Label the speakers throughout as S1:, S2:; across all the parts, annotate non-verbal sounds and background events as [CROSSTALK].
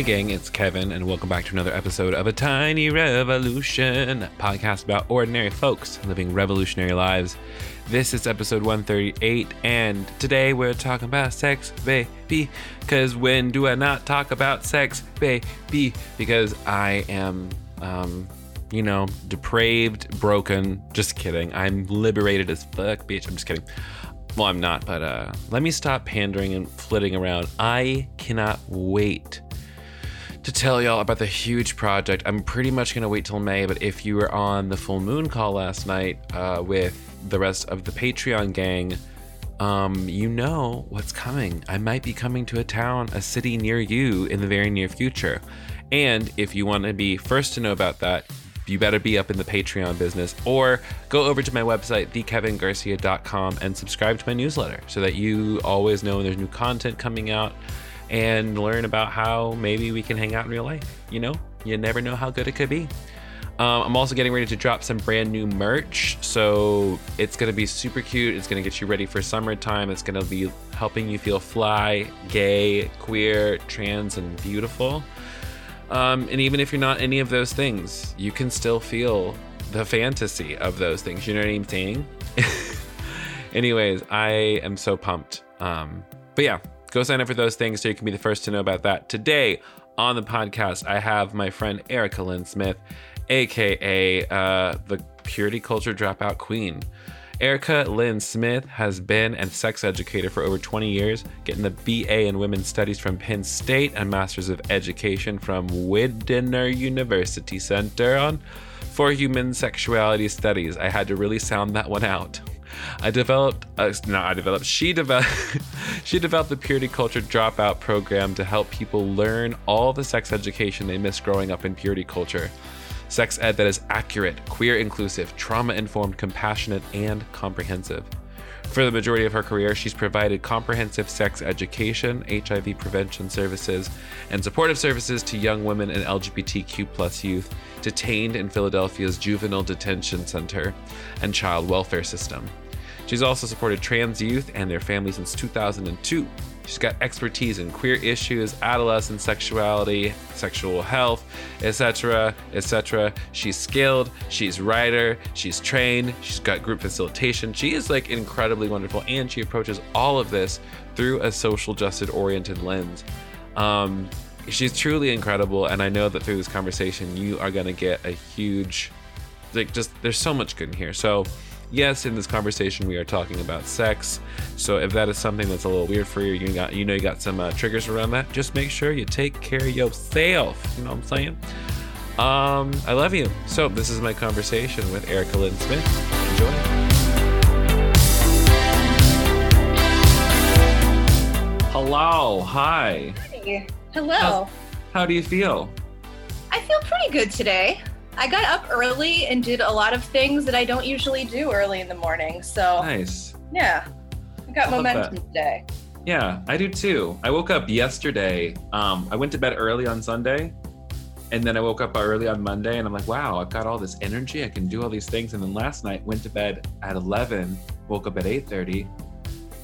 S1: Hey, gang, it's Kevin, and welcome back to another episode of A Tiny Revolution, podcast about ordinary folks living revolutionary lives. This is episode 138, and today we're talking about sex, baby. Because when do I not talk about sex, baby? Because I am, um, you know, depraved, broken. Just kidding. I'm liberated as fuck, bitch. I'm just kidding. Well, I'm not, but uh, let me stop pandering and flitting around. I cannot wait to tell y'all about the huge project. I'm pretty much going to wait till May, but if you were on the full moon call last night uh, with the rest of the Patreon gang, um, you know what's coming. I might be coming to a town, a city near you in the very near future. And if you want to be first to know about that, you better be up in the Patreon business or go over to my website, thekevingarcia.com, and subscribe to my newsletter so that you always know when there's new content coming out and learn about how maybe we can hang out in real life. You know, you never know how good it could be. Um, I'm also getting ready to drop some brand new merch. So it's going to be super cute. It's going to get you ready for summertime. It's going to be helping you feel fly, gay, queer, trans, and beautiful. Um, and even if you're not any of those things, you can still feel the fantasy of those things. You know what I'm saying? [LAUGHS] Anyways, I am so pumped. Um, but yeah, go sign up for those things so you can be the first to know about that. Today on the podcast, I have my friend Erica Lynn Smith, aka uh, the Purity Culture Dropout Queen. Erica Lynn Smith has been a sex educator for over 20 years, getting the BA in Women's Studies from Penn State and Masters of Education from Widener University Center on for Human Sexuality Studies. I had to really sound that one out. I developed, uh, no, I developed. She developed, [LAUGHS] she developed the Purity Culture Dropout program to help people learn all the sex education they missed growing up in purity culture. Sex ed that is accurate, queer inclusive, trauma informed, compassionate, and comprehensive. For the majority of her career, she's provided comprehensive sex education, HIV prevention services, and supportive services to young women and LGBTQ youth detained in Philadelphia's Juvenile Detention Center and Child Welfare System. She's also supported trans youth and their families since 2002 She's got expertise in queer issues, adolescent sexuality, sexual health, etc., etc. She's skilled, she's writer, she's trained, she's got group facilitation. She is like incredibly wonderful, and she approaches all of this through a social justice oriented lens. Um, she's truly incredible, and I know that through this conversation, you are gonna get a huge, like, just there's so much good in here. So yes, in this conversation we are talking about sex. So if that is something that's a little weird for you, you got you know you got some uh, triggers around that. Just make sure you take care of yourself. You know what I'm saying? Um, I love you. So this is my conversation with Erica Lynn Smith. Enjoy. Hello. Hi.
S2: Hey. Hello.
S1: how do you feel?
S2: I feel pretty good today. I got up early and did a lot of things that I don't usually do early in the morning. So
S1: nice.
S2: Yeah, I got I momentum today.
S1: Yeah, I do too. I woke up yesterday. Um, I went to bed early on Sunday, and then I woke up early on Monday, and I'm like, wow, I've got all this energy. I can do all these things. And then last night, went to bed at 11, woke up at 8:30.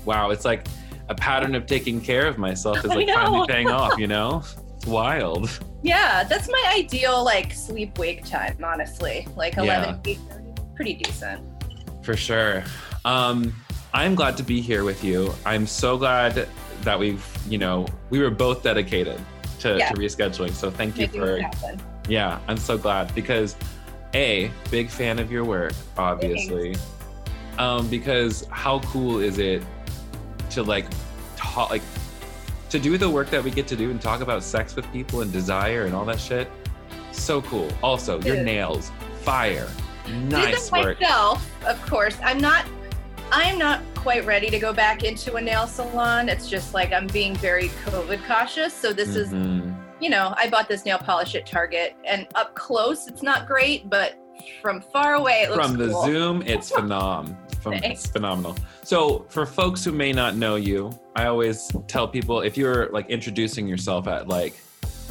S1: Wow, it's like a pattern of taking care of myself is like finally paying off. You know, [LAUGHS] wild.
S2: Yeah, that's my ideal like sleep wake time, honestly. Like 11, yeah. pretty decent.
S1: For sure. Um, I'm glad to be here with you. I'm so glad that we've, you know, we were both dedicated to, yeah. to rescheduling. So thank you for. Yeah, I'm so glad because, a big fan of your work, obviously. Um, because how cool is it to like talk like to do the work that we get to do and talk about sex with people and desire and all that shit. So cool. Also, your nails, fire. Nice work.
S2: Myself, of course. I'm not I am not quite ready to go back into a nail salon. It's just like I'm being very COVID cautious. So this mm-hmm. is you know, I bought this nail polish at Target and up close it's not great, but from far away it looks
S1: From the
S2: cool.
S1: zoom, it's [LAUGHS] phenom. It's phenomenal. So, for folks who may not know you, I always tell people if you're like introducing yourself at like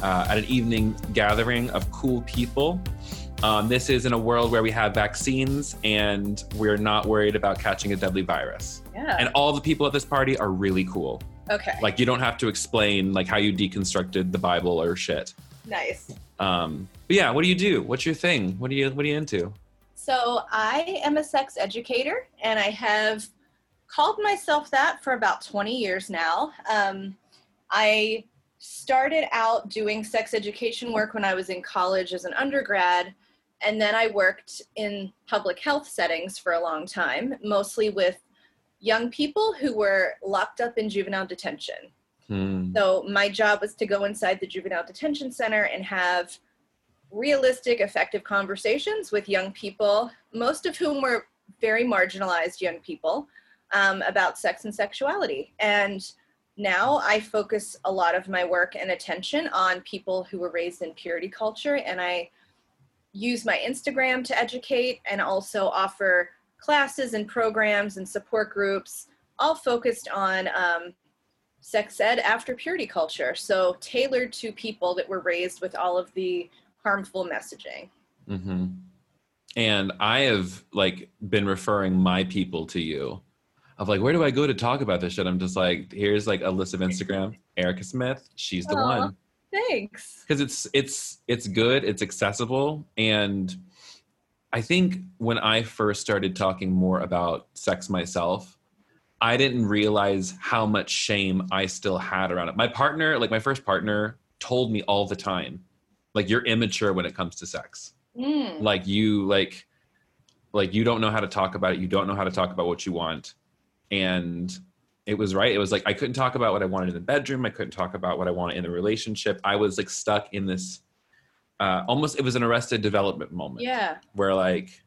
S1: uh, at an evening gathering of cool people, um, this is in a world where we have vaccines and we're not worried about catching a deadly virus.
S2: Yeah.
S1: And all the people at this party are really cool.
S2: Okay.
S1: Like you don't have to explain like how you deconstructed the Bible or shit.
S2: Nice.
S1: Um, but yeah, what do you do? What's your thing? What do you what are you into?
S2: So I am a sex educator, and I have called myself that for about 20 years now. Um, I started out doing sex education work when I was in college as an undergrad, and then I worked in public health settings for a long time, mostly with young people who were locked up in juvenile detention.
S1: Hmm.
S2: So my job was to go inside the juvenile detention center and have realistic, effective conversations with young people, most of whom were very marginalized young people, um, about sex and sexuality. And now I focus a lot of my work and attention on people who were raised in purity culture, and I use my Instagram to educate and also offer classes and programs and support groups, all focused on um, sex ed after purity culture. So tailored to people that were raised with all of the harmful messaging.
S1: Mm-hmm. And I have like been referring my people to you of like, where do I go to talk about this shit? I'm just like, here's like a list of Instagram, Erica Smith. She's the
S2: Aw.
S1: one.
S2: Thanks.
S1: because it's it's it's good it's accessible and i think when i first started talking more about sex myself i didn't realize how much shame i still had around it my partner like my first partner told me all the time like you're immature when it comes to sex
S2: Mm.
S1: like you like like you don't know how to talk about it you don't know how to talk about what you want and it was right it was like i couldn't talk about what i wanted in the bedroom i couldn't talk about what i wanted in the relationship i was like stuck in this uh almost it was an arrested development moment
S2: Yeah.
S1: where like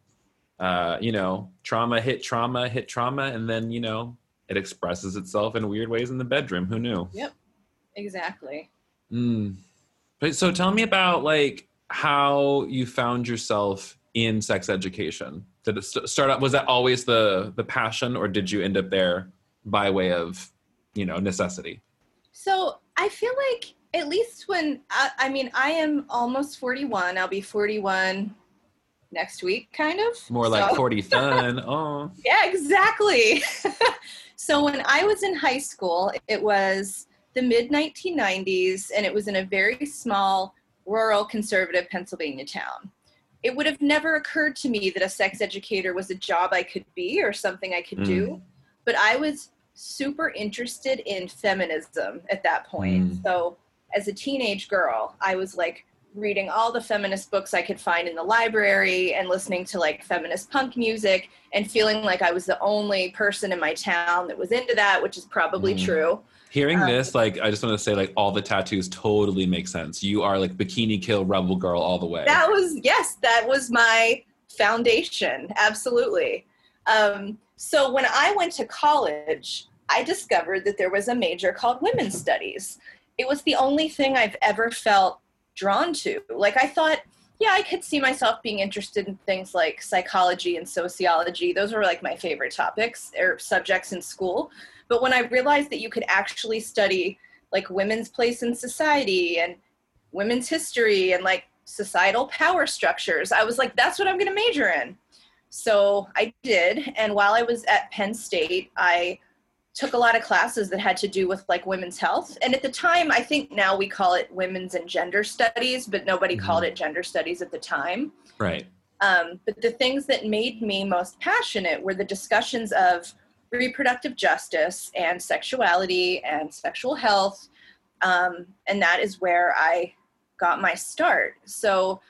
S1: uh you know trauma hit trauma hit trauma and then you know it expresses itself in weird ways in the bedroom who knew Yep.
S2: Exactly.
S1: Mm. But so tell me about like how you found yourself in sex education. Did it start out? Was that always the the passion, or did you end up there by way of you know necessity?
S2: So I feel like at least when I, I mean I am almost 41. I'll be 41 next week, kind of.
S1: More like
S2: So- [LAUGHS]
S1: forty fun. Oh,
S2: Yeah, exactly. [LAUGHS] so when I was in high school, it was the mid 1990s, and it was in a very small, rural, conservative Pennsylvania town. It would have never occurred to me that a sex educator was a job I could be or something I could do, but I was super interested in feminism at that point.
S1: Mm.
S2: So as a teenage girl, I was like reading all the feminist books I could find in the library and listening to like feminist punk music and feeling like I was the only person in my town that was into that, which is probably
S1: Mm.
S2: true.
S1: hearing
S2: Um,
S1: this, like I just want to say, like all the tattoos totally make sense. You are like bikini kill rebel girl all the way.
S2: That was, yes, that was my foundation. Absolutely. Um, so when I went to college, I discovered that there was a major called women's studies. It was the only thing I've ever felt drawn to. Like I thought, yeah, I could see myself being interested in things like psychology and sociology. Those were like my favorite topics or subjects in school. But when I realized that you could actually study like women's place in society and women's history and like societal power structures, I was like, that's what I'm going to major in. So I did. And while I was at Penn State, I took a lot of classes that had to do with like women's health. And at the time, I think now we call it women's and gender studies, but nobody
S1: Mhm.
S2: called it gender studies at the time.
S1: right.
S2: Um, but the things that made me most passionate were the discussions of reproductive justice and sexuality and sexual health. Um, and that is where I got my start. So,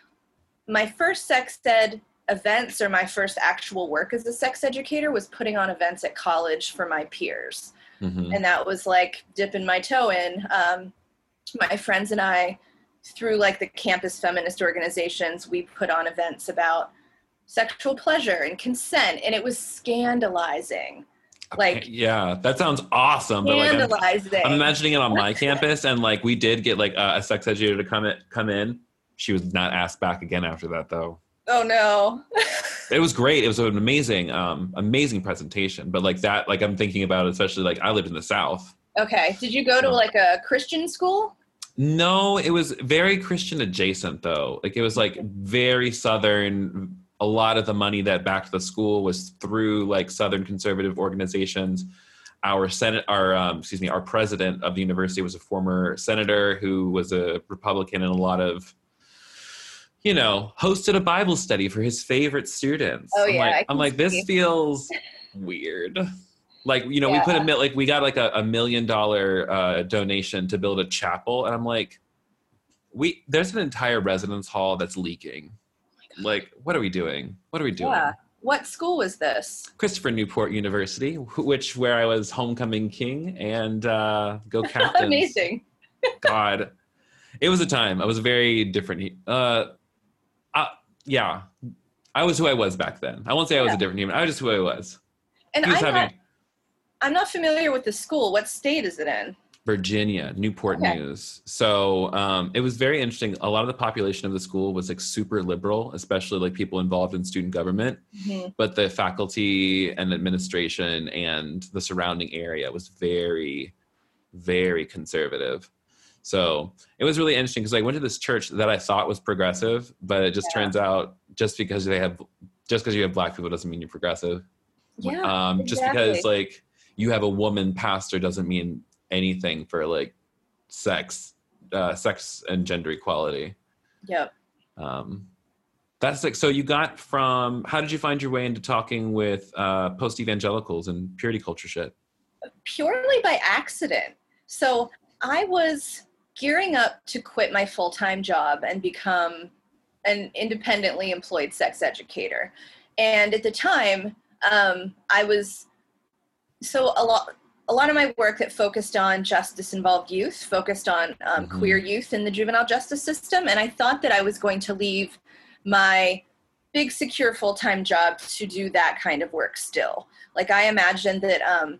S2: my first sex ed events or my first actual work as a sex educator was putting on events at college for my peers
S1: Mhm.
S2: and that was like dipping my toe in. Um, my friends and I, through like the campus feminist organizations, we put on events about sexual pleasure and consent, and it was scandalizing. Like
S1: yeah, that sounds awesome. But like, I'm,
S2: scandalizing.
S1: I'm imagining it on my [LAUGHS] campus, and like we did get like a, a sex educator to come in, come in. She was not asked back again after that, though.
S2: Oh no. [LAUGHS]
S1: It was great. It was an amazing, um, amazing presentation. But like that, like I'm thinking about, especially like I lived in the South.
S2: okay. Did you go to like a Christian school?
S1: No, it was very Christian adjacent though. Like it was like very Southern. A lot of the money that backed the school was through like Southern conservative organizations. our senate our um, excuse me our president of the university was a former senator who was a republican and a lot of you know hosted a bible study for his favorite students
S2: Oh,
S1: i'm
S2: yeah,
S1: like i'm like this feels weird like you know we put a mil- like we got like a, a million dollar uh, donation to build a chapel and i'm like we there's an entire residence hall that's leaking like what are we doing what are we doing
S2: Yeah. What school was this?
S1: Christopher Newport University, which where I was homecoming king and uh, go [LAUGHS] captains.
S2: Amazing. [LAUGHS]
S1: God, it was a time. I was very different. Uh, yeah, I was who I was back then. I won't say I was
S2: Yeah.
S1: a different human. I was just who I was.
S2: And
S1: was
S2: I'm
S1: having
S2: not I'm not familiar with the school. What state is it in?
S1: Virginia, Newport
S2: Okay.
S1: News. So um, it was very interesting. A lot of the population of the school was like super liberal, especially like people involved in student government.
S2: Mhm.
S1: but the faculty and administration and the surrounding area was very very conservative so it was really interesting because i went to this church that i thought was progressive but it just
S2: Yeah.
S1: turns out just because they have just because you have black people doesn't mean you're progressive
S2: Yeah.
S1: um just because like you have a woman pastor doesn't mean anything for like sex uh sex and gender equality
S2: Yep.
S1: um, that's like so you got from how did you find your way into talking with uh, post evangelicals and purity culture shit
S2: Purely by accident. So I was gearing up to quit my full time job and become an independently employed sex educator. And at the time, um, I was so a lot. A lot of my work that focused on justice involved youth, focused on um,
S1: Mhm.
S2: queer youth in the juvenile justice system, and I thought that I was going to leave my big, secure full time job to do that kind of work still. Like I imagined that um,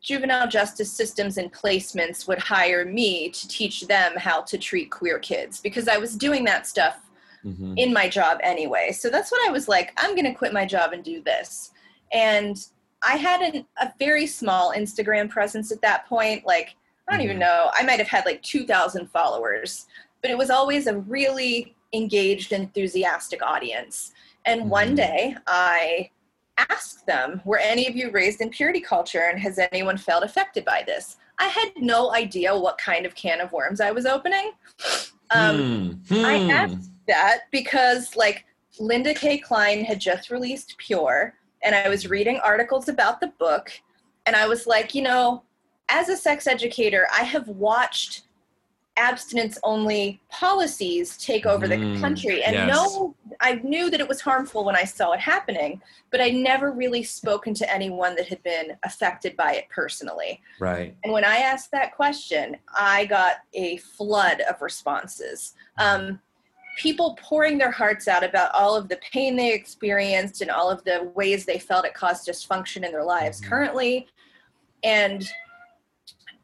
S2: juvenile justice systems and placements would hire me to teach them how to treat queer kids because I was doing that stuff
S1: Mhm.
S2: in my job anyway. So that's when I was like, I'm going to quit my job and do this. And I had an, a very small Instagram presence at that point. Like, I don't even
S1: Mhm.
S2: know, I might have had like 2,000 followers, but it was always a really engaged, enthusiastic audience. And one
S1: Mhm.
S2: day I asked them, Were any of you raised in purity culture and has anyone felt affected by this? I had no idea what kind of can of worms I was opening. Um,
S1: Hmm.
S2: I
S1: Hmm.
S2: asked that because like Linda Kay Klein had just released Pure, and I was reading articles about the book, and I was like, you know, as a sex educator, I have watched abstinence only policies take over
S1: Mhm.
S2: the country and
S1: Yes.
S2: no I knew that it was harmful when I saw it happening, but I never really spoken to anyone that had been affected by it personally.
S1: right
S2: And when I asked that question, I got a flood of responses. Um, people pouring their hearts out about all of the pain they experienced and all of the ways they felt it caused dysfunction in their lives
S1: Mhm.
S2: currently. And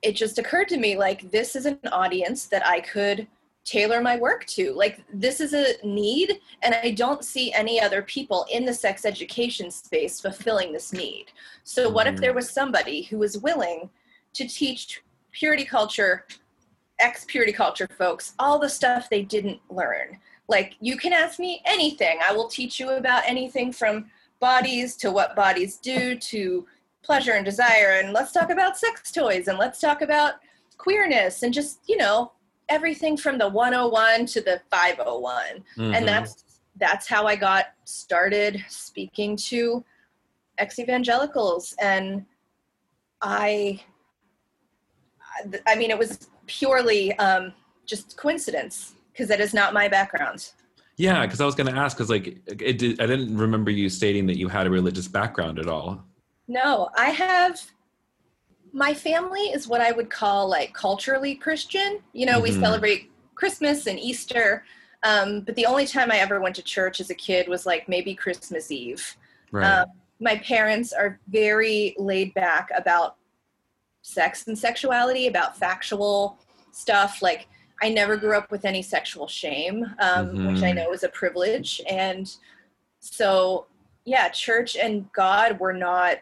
S2: it just occurred to me like, this is an audience that I could tailor my work to. Like, this is a need, and I don't see any other people in the sex education space fulfilling this need. So, what if
S1: Mhm.
S2: there was somebody who was willing to teach purity culture, ex purity culture folks, all the stuff they didn't learn? Like, you can ask me anything. I will teach you about anything from bodies to what bodies do to pleasure and desire. And let's talk about sex toys and let's talk about queerness and just, you know, everything from the 101 to the 501
S1: Mhm.
S2: and that's that's how I got started speaking to ex evangelicals, and I, I mean, it was purely um, just coincidence because that is not my background.
S1: yeah because i was going to ask because like it did, i didn't remember you stating that you had a religious background at all
S2: No, I have. My family is what I would call like culturally Christian. You know, we
S1: Mhm.
S2: celebrate Christmas and Easter, um, but the only time I ever went to church as a kid was like maybe Christmas Eve.
S1: right
S2: Um, my parents are very laid back about sex and sexuality, about factual stuff. Like, I never grew up with any sexual shame, um, which I
S1: Mhm.
S2: know is a privilege. And so, yeah, church and God were not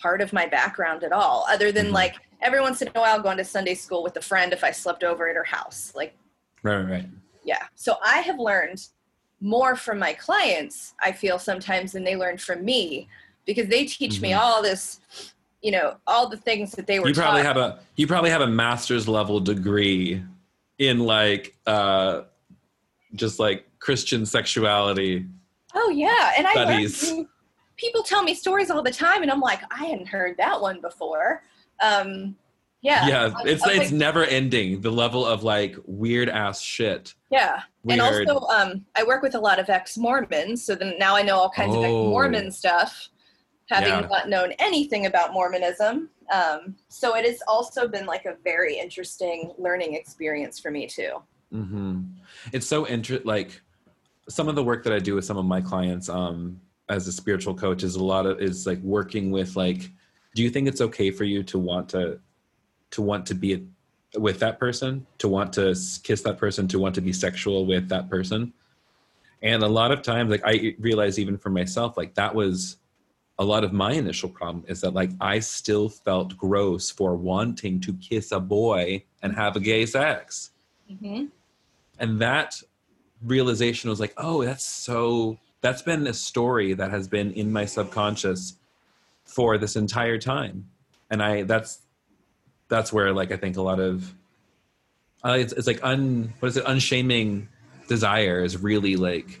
S2: part of my background at all, other than
S1: Mhm.
S2: like every once in a while going to Sunday school with a friend if I slept over at her house. Like,
S1: right right right
S2: yeah. So I have learned more from my clients, I feel sometimes, than they learned from me. because they teach mm-hmm. me all this you know all the things that they were
S1: you probably taught. have a you probably have a master's level degree in like uh just like christian sexuality
S2: oh yeah and studies. i people tell me stories all the time and i'm like i hadn't heard that one before um yeah
S1: yeah it's it's like, never ending the level of like weird ass shit
S2: yeah weird. and also um i work with a lot of ex-mormons so then now i know all kinds oh. of ex-mormon stuff having yeah. not known anything about mormonism um, so it has also been like a very interesting learning experience for me too
S1: mm-hmm. it's so interesting like some of the work that i do with some of my clients um, as a spiritual coach is a lot of is like working with like do you think it's okay for you to want to to want to be with that person to want to kiss that person to want to be sexual with that person and a lot of times like i realize even for myself like that was a lot of my initial problem is that like i still felt gross for wanting to kiss a boy and have a gay sex mm-hmm. and that realization was like oh that's so that's been a story that has been in my subconscious for this entire time. And i that's that's where like i think a lot of uh, it's, it's like un what is it? Unshaming desire is really like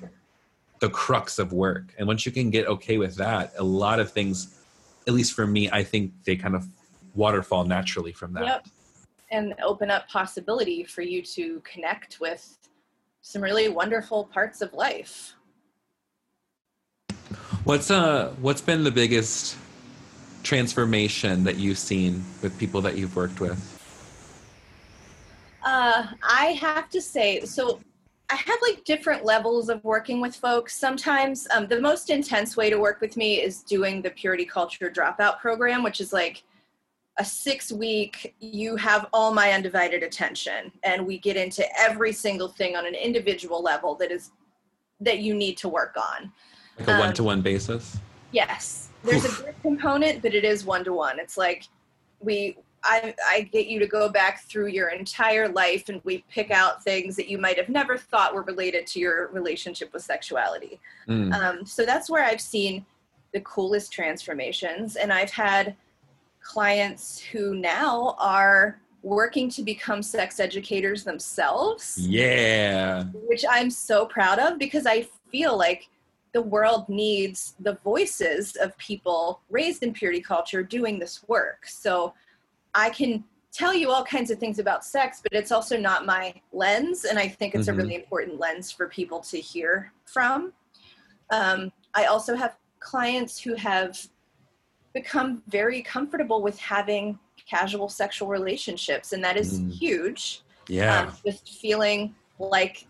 S1: the crux of work. And once you can get okay with that a lot of things at least for me i think they kind of waterfall naturally from that. Yep.
S2: and open up possibility for you to connect with some really wonderful parts of life
S1: What's uh what's been the biggest transformation that you've seen with people that you've worked with?
S2: Uh, I have to say, so I have like different levels of working with folks. Sometimes um, the most intense way to work with me is doing the Purity Culture Dropout Program, which is like a six week, you have all my undivided attention. And we get into every single thing on an individual level that is that you need to work on.
S1: Like a um, one-to-one basis.
S2: Yes, there's Oof. a group component, but it is one-to-one. It's like we I, I, get you to go back through your entire life and we pick out things that you might have never thought were related to your relationship with sexuality. Mm. Um, so that's where I've seen the coolest transformations. And I've had clients who now are working to become sex educators themselves.
S1: Yeah.
S2: Which I'm so proud of because I feel like the world needs the voices of people raised in purity culture doing this work. So I can tell you all kinds of things about sex, but it's also not my lens. And I think it's mm-hmm. a really important lens for people to hear from. Um, I also have clients who have become very comfortable with having casual sexual relationships, and that is mm. huge.
S1: Yeah. Um,
S2: just feeling like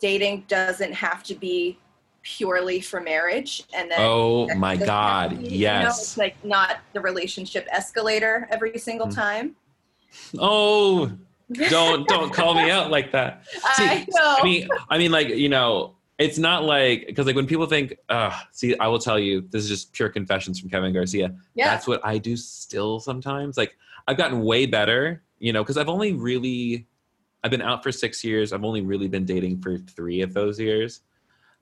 S2: dating doesn't have to be purely for marriage and then
S1: oh my god yes you know, it's
S2: like not the relationship escalator every single mm. time.
S1: Oh [LAUGHS] don't don't call me out like that. See, I, know. I mean i mean like you know it's not like because like when people think uh see i will tell you this is just pure confessions from kevin garcia. Yeah. that's what i do still sometimes. Like i've gotten way better you know because i've only really i've been out for six years. I've only really been dating for three of those years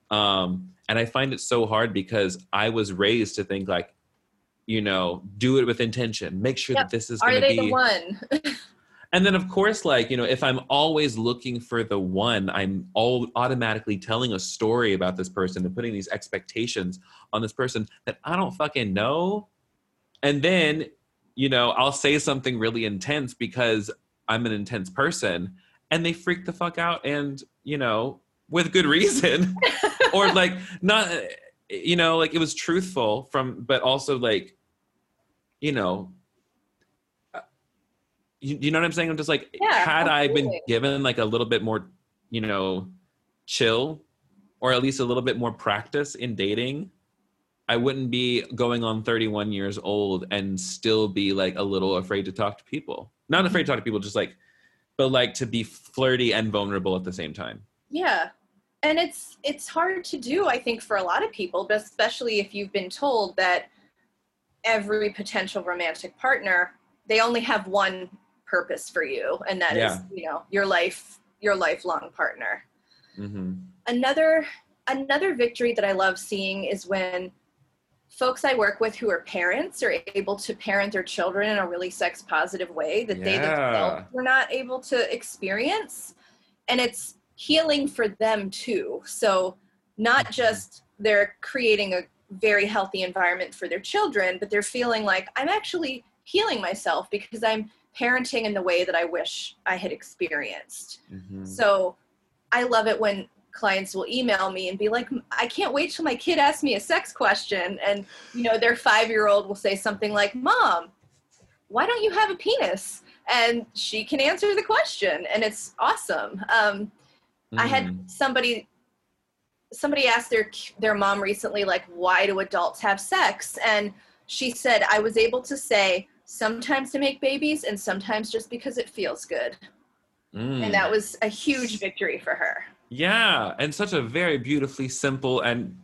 S1: um, and I find it so hard because I was raised to think like, you know, do it with intention. Make sure yep. that this is going to be
S2: the one. [LAUGHS]
S1: and then of course, like you know, if I'm always looking for the one, I'm all automatically telling a story about this person and putting these expectations on this person that I don't fucking know. And then, you know, I'll say something really intense because I'm an intense person, and they freak the fuck out, and you know, with good reason. [LAUGHS] Or like not you know like it was truthful from but also like you know uh, you, you know what i'm saying? I'm just like yeah, had absolutely. i been given like a little bit more you know chill or at least a little bit more practice in dating i wouldn't be going on 31 years old and still be like a little afraid to talk to people. Not afraid to talk to people just like but like to be flirty and vulnerable at the same time
S2: yeah and it's it's hard to do i think for a lot of people but especially if you've been told that every potential romantic partner they only have one purpose for you and that yeah. is you know your life your lifelong partner mm-hmm. another another victory that i love seeing is when folks I work with who are parents are able to parent their children in a really sex positive way that they themselves were not able to experience. And it's healing for them too. So, not just they're creating a very healthy environment for their children, but they're feeling like I'm actually healing myself because I'm parenting in the way that I wish I had experienced.
S1: Mhm.
S2: So I love it when clients will email me and be like, I can't wait till my kid asks me a sex question. And, you know, their five year old will say something like, Mom, why don't you have a penis? And she can answer the question. And it's awesome. Um, I
S1: Mm.
S2: had somebody somebody asked their their mom recently like why do adults have sex and she said i was able to say sometimes to make babies and sometimes just because it feels good
S1: Mm.
S2: and that was a huge victory for her
S1: Yeah, and such a very beautifully simple and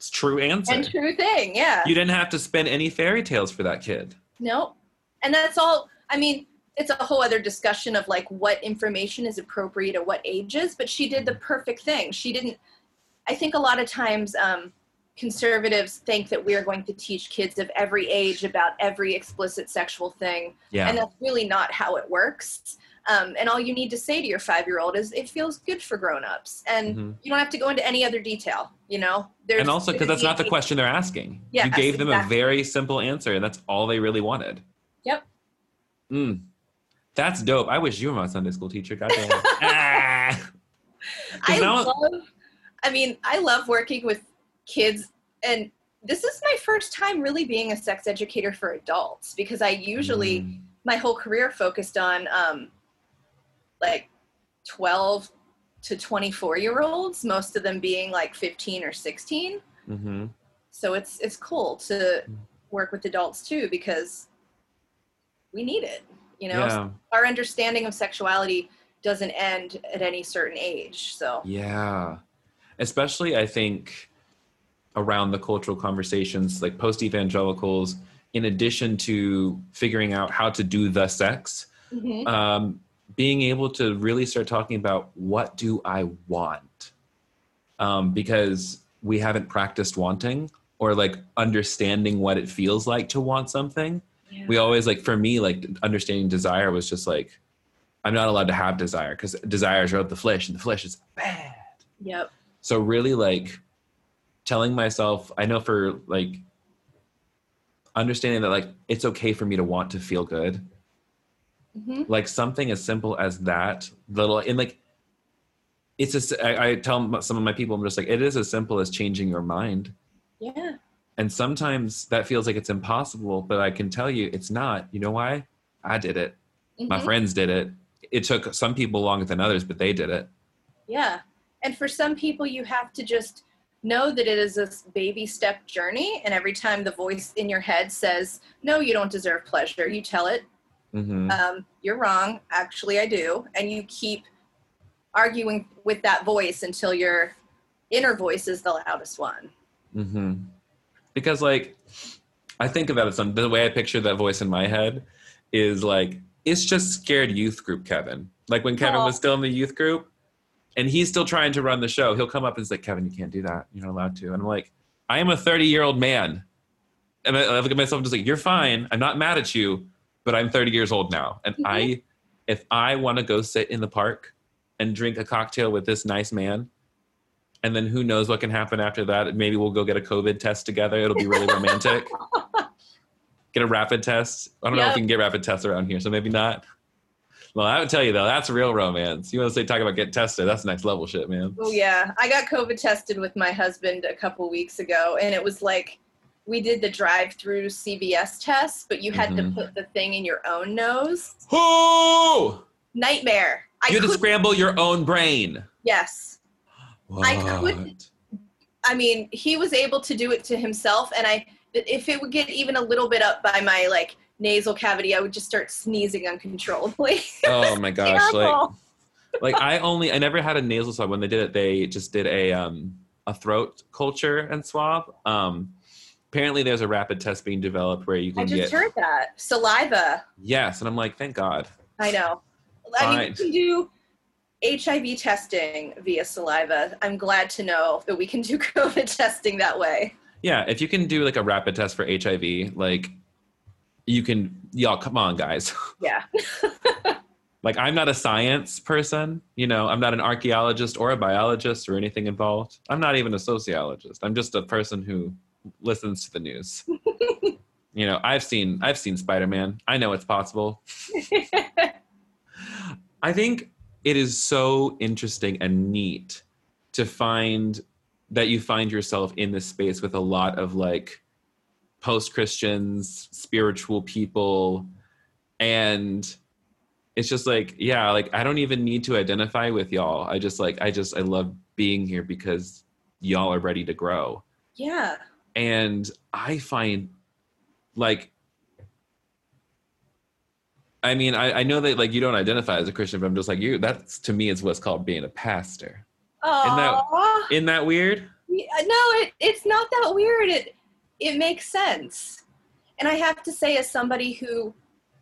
S1: true answer.
S2: and true thing yeah
S1: You didn't have to spin any fairy tales for that kid.
S2: no and that's all i mean it's a whole other discussion of like what information is appropriate at what ages but she did the perfect thing she didn't i think a lot of times um, conservatives think that we're going to teach kids of every age about every explicit sexual thing
S1: Yeah.
S2: and that's really not how it works um, and all you need to say to your five year old is it feels good for grown-ups and
S1: Mhm.
S2: you don't have to go into any other detail you know There's
S1: and also because that's not the question they're asking.
S2: Yes,
S1: you gave them a very simple answer, and that's all they really wanted.
S2: Yep.
S1: Mm. That's dope. I wish you were my Sunday school teacher. Goddamn. [LAUGHS] ah.
S2: I love, I mean, I love working with kids, and this is my first time really being a sex educator for adults because I usually,
S1: Mm.
S2: my whole career focused on um, like 12 to 24 year olds, most of them being like 15 or 16.
S1: Mhm.
S2: So it's it's cool to
S1: Mm.
S2: work with adults too because we need it. You know,
S1: Yeah.
S2: our understanding of sexuality doesn't end at any certain age. So
S1: Yeah. Especially, I think, around the cultural conversations, like post evangelicals, in addition to figuring out how to do the sex,
S2: Mhm.
S1: um, being able to really start talking about what do I want? Um, because we haven't practiced wanting or like understanding what it feels like to want something.
S2: Yeah.
S1: We always like, for me, like understanding desire was just like, I'm not allowed to have desire because desires are of the flesh and the flesh is bad.
S2: Yep.
S1: So really like telling myself, I know for like understanding that like it's okay for me to want to feel good.
S2: hmm
S1: Like something as simple as that, little and like it's just I, I tell some of my people I'm just like it is as simple as changing your mind.
S2: Yeah.
S1: And sometimes that feels like it's impossible, but I can tell you it's not. You know why? I did it. My
S2: Mhm.
S1: friends did it. It took some people longer than others, but they did it.
S2: Yeah. And for some people, you have to just know that it is a baby step journey. And every time the voice in your head says, no, you don't deserve pleasure, you tell it,
S1: hmm
S2: um, you're wrong. Actually, I do. And you keep arguing with that voice until your inner voice is the loudest one.
S1: hmm Because like, I think about it. Some the way I picture that voice in my head is like it's just scared youth group Kevin. Like when Kevin was still in the youth group, and he's still trying to run the show. He'll come up and say, "Kevin, you can't do that. You're not allowed to." And I'm like, I am a 30 year old man, and I, I look at myself and just like, "You're fine. I'm not mad at you, but I'm 30 years old now, and
S2: Mhm.
S1: I, if I want to go sit in the park and drink a cocktail with this nice man." And then who knows what can happen after that? Maybe we'll go get a COVID test together. It'll be really romantic. [LAUGHS] get a rapid test. I don't know if
S2: Yep.
S1: we can get rapid tests around here, so maybe not. Well, I would tell you though, that's real romance. You want to say talk about get tested? That's next level shit, man.
S2: Oh yeah, I got COVID tested with my husband a couple weeks ago, and it was like we did the drive-through CVS test, but you had
S1: Mhm.
S2: to put the thing in your own nose.
S1: Who?
S2: Nightmare. I
S1: You had to scramble your own brain.
S2: Yes, I couldn't- I mean he was able to do it to himself, and I if it would get even a little bit up by my like nasal cavity, I would just start sneezing uncontrollably. [LAUGHS]
S1: Oh my gosh! Like,
S2: Terrible.
S1: like I only I never had a nasal swab. When they did it, they just did a um a throat culture and swab. Um, apparently, there's a rapid test being developed where you
S2: I
S1: can
S2: just
S1: get
S2: heard that saliva.
S1: yes, and I'm like, thank God.
S2: I know. I mean,
S1: Fine.
S2: we can do HIV testing via saliva. I'm glad to know that we can do [LAUGHS] COVID testing that way.
S1: Yeah, if you can do like a rapid test for HIV, like you can y'all come on guys. [LAUGHS]
S2: Yeah. [LAUGHS]
S1: like I'm not a science person, you know, I'm not an archaeologist or a biologist or anything involved. I'm not even a sociologist. I'm just a person who listens to the news. you know, I've seen I've seen Spider-Man. I know it's possible. I think it is so interesting and neat to find that you find yourself in this space with a lot of like post Christians, spiritual people, and it's just like, yeah, like I don't even need to identify with y'all. I just like, I just, I love being here because y'all are ready to grow.
S2: Yeah.
S1: And I find like, I mean, I, I know that like you don't identify as a Christian, but I'm just like you. That's to me is what's called being a pastor.
S2: Oh,
S1: Isn't that, that weird?
S2: Yeah, no, it, it's not that weird. It it makes sense. And I have to say, as somebody who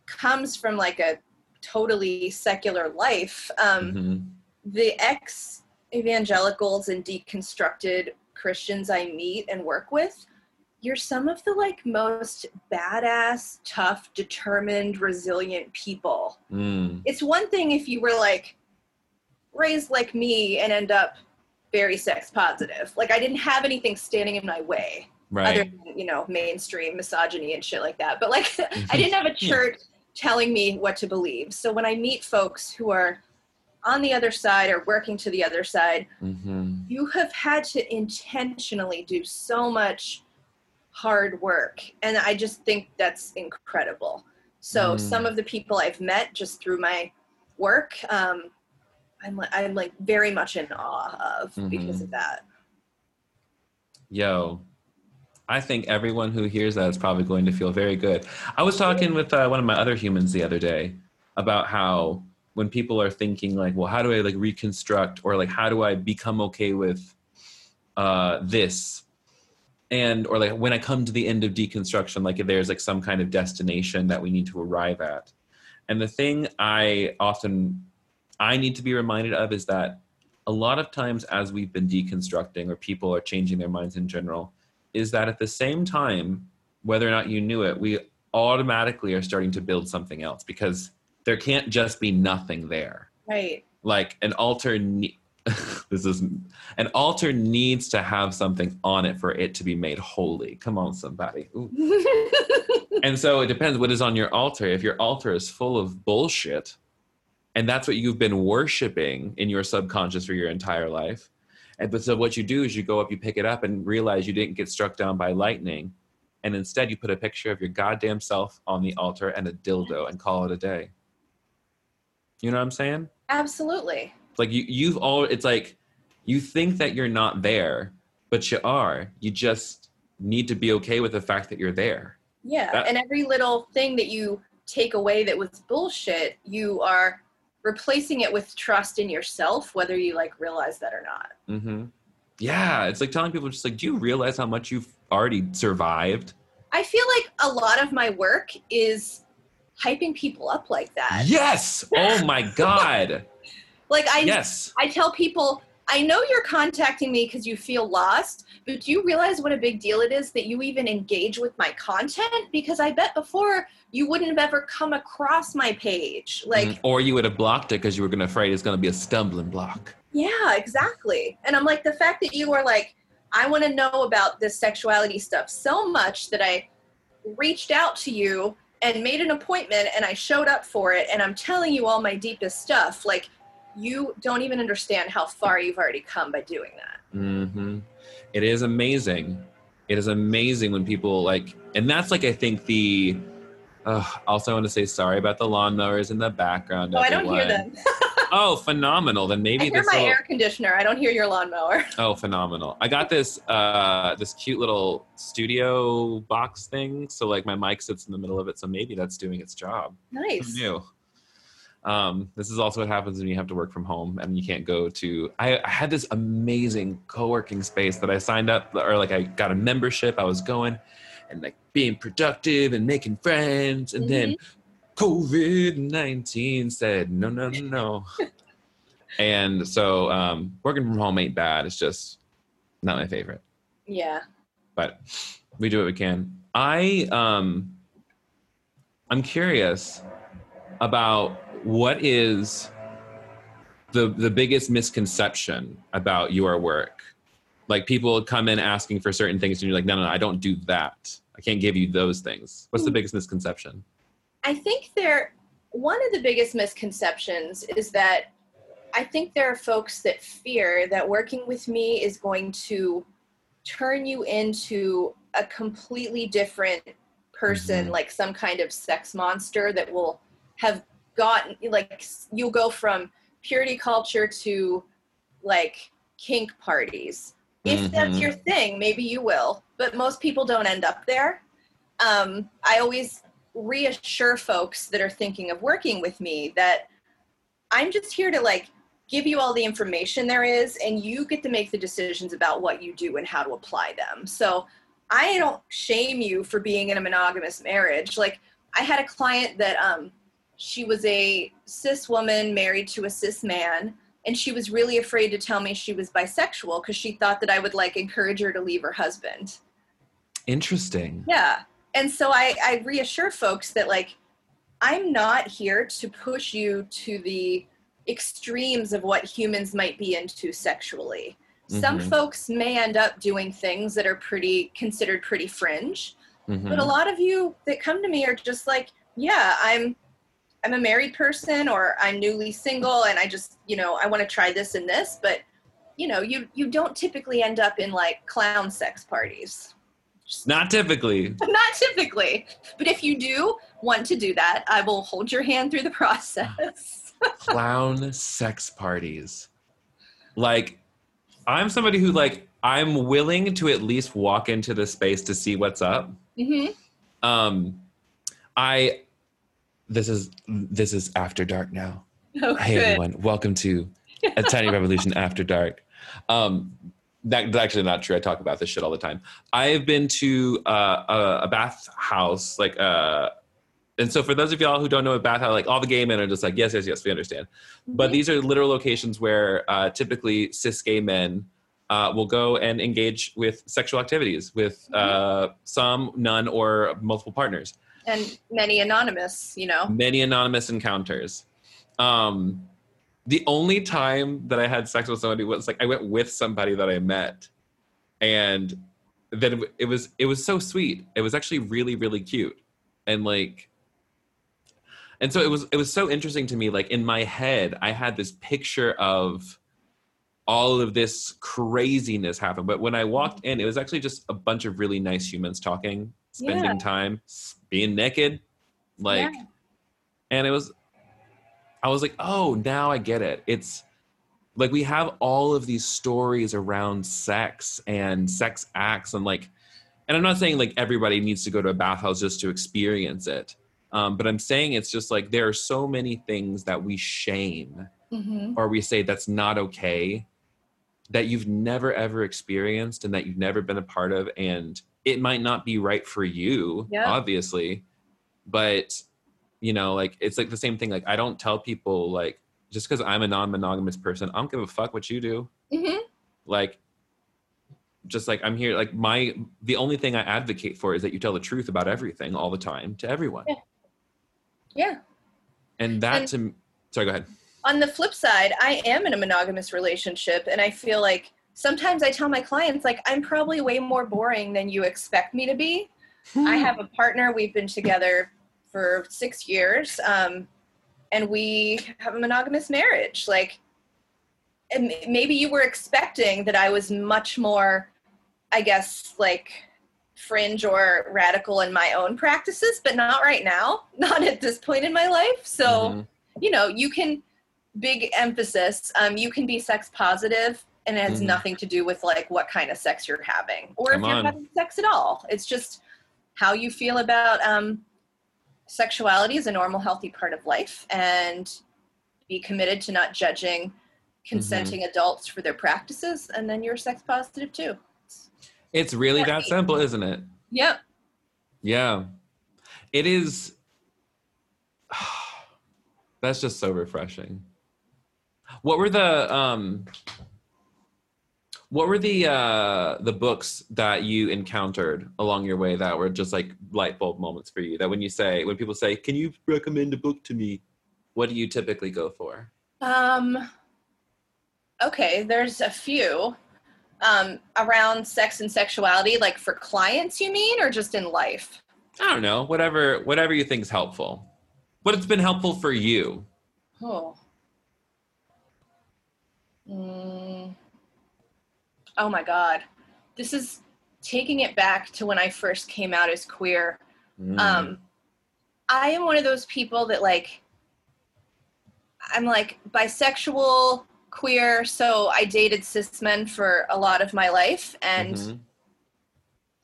S2: comes from like a totally secular life, um,
S1: hmm
S2: the ex evangelicals and deconstructed Christians I meet and work with, you're some of the like most badass, tough, determined, resilient people.
S1: Mm.
S2: It's one thing if you were like raised like me and end up very sex positive. Like I didn't have anything standing in my way
S1: Right.
S2: other than, you know, mainstream misogyny and shit like that. But like [LAUGHS] I didn't have a [LAUGHS] church telling me what to believe. So when I meet folks who are on the other side or working to the other side,
S1: hmm
S2: you have had to intentionally do so much hard work. And I just think that's incredible. So
S1: Mm.
S2: some of the people I've met just through my work, um, I'm, I'm like very much in awe of because
S1: Mhm.
S2: of that.
S1: Yo, I think everyone who hears that is probably going to feel very good. I was talking with uh, one of my other humans the other day about how when people are thinking like, well, how do I like reconstruct or like how do I become okay with uh, this? And or like when I come to the end of deconstruction, like if there's like some kind of destination that we need to arrive at. And the thing I often I need to be reminded of is that a lot of times as we've been deconstructing or people are changing their minds in general, is that at the same time, whether or not you knew it, we automatically are starting to build something else because there can't just be nothing there.
S2: Right.
S1: Like an altar, ne- [LAUGHS] this is an altar needs to have something on it for it to be made holy. Come on, somebody. [LAUGHS] And so it depends what is on your altar. If your altar is full of bullshit, and that's what you've been worshiping in your subconscious for your entire life. And but so what you do is you go up, you pick it up, and realize you didn't get struck down by lightning, and instead you put a picture of your goddamn self on the altar and a dildo and call it a day. You know what I'm saying?
S2: Absolutely.
S1: Like you, you've all. It's like you think that you're not there, but you are. You just need to be okay with the fact that you're there.
S2: Yeah.
S1: That-
S2: and every little thing that you take away that was bullshit, you are replacing it with trust in yourself, whether you like realize that or not.
S1: mm-hmm. Yeah, it's like telling people just like, do you realize how much you've already survived?
S2: I feel like a lot of my work is hyping people up like that.
S1: Yes. Oh my [LAUGHS] God.
S2: Like I
S1: yes.
S2: I tell people, I know you're contacting me because you feel lost, but do you realize what a big deal it is that you even engage with my content? Because I bet before you wouldn't have ever come across my page. Like,
S1: Mhm. or you would have blocked it because you were to afraid it's going to be a stumbling block.
S2: yeah, exactly. And I'm like, the fact that you are like, I want to know about this sexuality stuff so much that I reached out to you and made an appointment and I showed up for it and I'm telling you all my deepest stuff. Like, you don't even understand how far you've already come by doing that.
S1: Mm-hmm. It is amazing. It is amazing when people like, and that's like I think the. Uh, also, I want to say sorry about the lawnmowers in the background.
S2: Oh, I don't hear them. [LAUGHS]
S1: Oh, phenomenal! Then maybe
S2: I hear
S1: this
S2: my
S1: little.
S2: air conditioner. I don't hear your lawnmower. [LAUGHS]
S1: Oh, phenomenal! I got this uh this cute little studio box thing, so like my mic sits in the middle of it, so maybe that's doing its job. Who
S2: Nice.
S1: knew? Um, this is also what happens when you have to work from home and you can't go to. I, I had this amazing co-working space that I signed up, or like I got a membership. I was going and like being productive and making friends, and then COVID nineteen said no, no, no, no. [LAUGHS] and so um, working from home ain't bad. It's just not my favorite.
S2: Yeah.
S1: but we do what we can. I um I'm curious about what is the the biggest misconception about your work. Like people come in asking for certain things and you're like, no, no, no I don't do that. I can't give you those things. What's the hmm. biggest misconception?
S2: I think there one of the biggest misconceptions is that I think there are folks that fear that working with me is going to turn you into a completely different person, mm-hmm. like some kind of sex monster that will have gotten, like, you'll go from purity culture to like kink parties. If mm-hmm. that's your thing, maybe you will, but most people don't end up there. Um, I always reassure folks that are thinking of working with me that I'm just here to like give you all the information there is and you get to make the decisions about what you do and how to apply them. So I don't shame you for being in a monogamous marriage. Like I had a client that um she was a cis woman married to a cis man and she was really afraid to tell me she was bisexual because she thought that I would like encourage her to leave her husband.
S1: Interesting.
S2: Yeah and so I, I reassure folks that like i'm not here to push you to the extremes of what humans might be into sexually mm-hmm. some folks may end up doing things that are pretty considered pretty fringe mm-hmm. but a lot of you that come to me are just like yeah i'm i'm a married person or i'm newly single and i just you know i want to try this and this but you know you you don't typically end up in like clown sex parties
S1: not typically. [LAUGHS]
S2: Not typically. But if you do want to do that, I will hold your hand through the process. [LAUGHS]
S1: Clown sex parties. Like, I'm somebody who, like, I'm willing to at least walk into the space to see what's up. Mm-hmm. Um, I, this is, this is After Dark now. Oh, hey, good. everyone. Welcome to A Tiny Revolution [LAUGHS] After Dark. Um, that's actually not true. I talk about this shit all the time. I have been to uh, a, a bath house, like, uh, and so for those of y'all who don't know a bath house, like all the gay men are just like, yes, yes, yes, we understand. Mm-hmm. But these are literal locations where uh, typically cis gay men uh, will go and engage with sexual activities with uh, mm-hmm. some, none, or multiple partners.
S2: And many anonymous, you know.
S1: Many anonymous encounters. Um, the only time that I had sex with somebody was like I went with somebody that I met, and then it was it was so sweet. It was actually really really cute, and like, and so it was it was so interesting to me. Like in my head, I had this picture of all of this craziness happen. But when I walked in, it was actually just a bunch of really nice humans talking, spending yeah. time, being naked, like, yeah. and it was I was like, oh, now I get it. It's like we have all of these stories around sex and sex acts and like and i'm not saying like everybody needs to go to a bathhouse just to experience it um, but i'm saying it's just like there are so many things that we shame mm-hmm. or we say that's not okay that you've never ever experienced and that you've never been a part of and it might not be right for you yep. obviously but you know like it's like the same thing like i don't tell people like just because i'm a non-monogamous person i don't give a fuck what you do mm-hmm. like just like i'm here like my the only thing i advocate for is that you tell the truth about everything all the time to everyone
S2: yeah, yeah.
S1: and that and to sorry go ahead
S2: on the flip side i am in a monogamous relationship and i feel like sometimes i tell my clients like i'm probably way more boring than you expect me to be i have a partner we've been together for six years, um, and we have a monogamous marriage. Like, and maybe you were expecting that I was much more, I guess, like fringe or radical in my own practices, but not right now, [LAUGHS] not at this point in my life. So, mm-hmm. you know, you can big emphasis. Um, you can be sex positive and it has mm-hmm. nothing to do with like what kind of sex you're having or Come if you're on. having sex at all. It's just how you feel about um, sexuality is a normal, healthy part of life, and be committed to not judging consenting mm-hmm. adults for their practices, and then you're sex positive too.
S1: It's, it's really that simple, isn't it?
S2: Yep.
S1: Yeah. It is. [SIGHS] That's just so refreshing. What were the um What were the uh the books that you encountered along your way that were just like light bulb moments for you? That when you say when people say, "Can you recommend a book to me?" What do you typically go for?
S2: Um okay, there's a few um around sex and sexuality like for clients you mean or just in life?
S1: I don't know, whatever whatever you think is helpful. What has been helpful for you?
S2: Oh. Mm. Oh my God. This is taking it back to when I first came out as queer.
S1: Mm.
S2: Um, I am one of those people that like, I'm like bisexual, queer, so I dated cis men for a lot of my life and
S1: Mhm.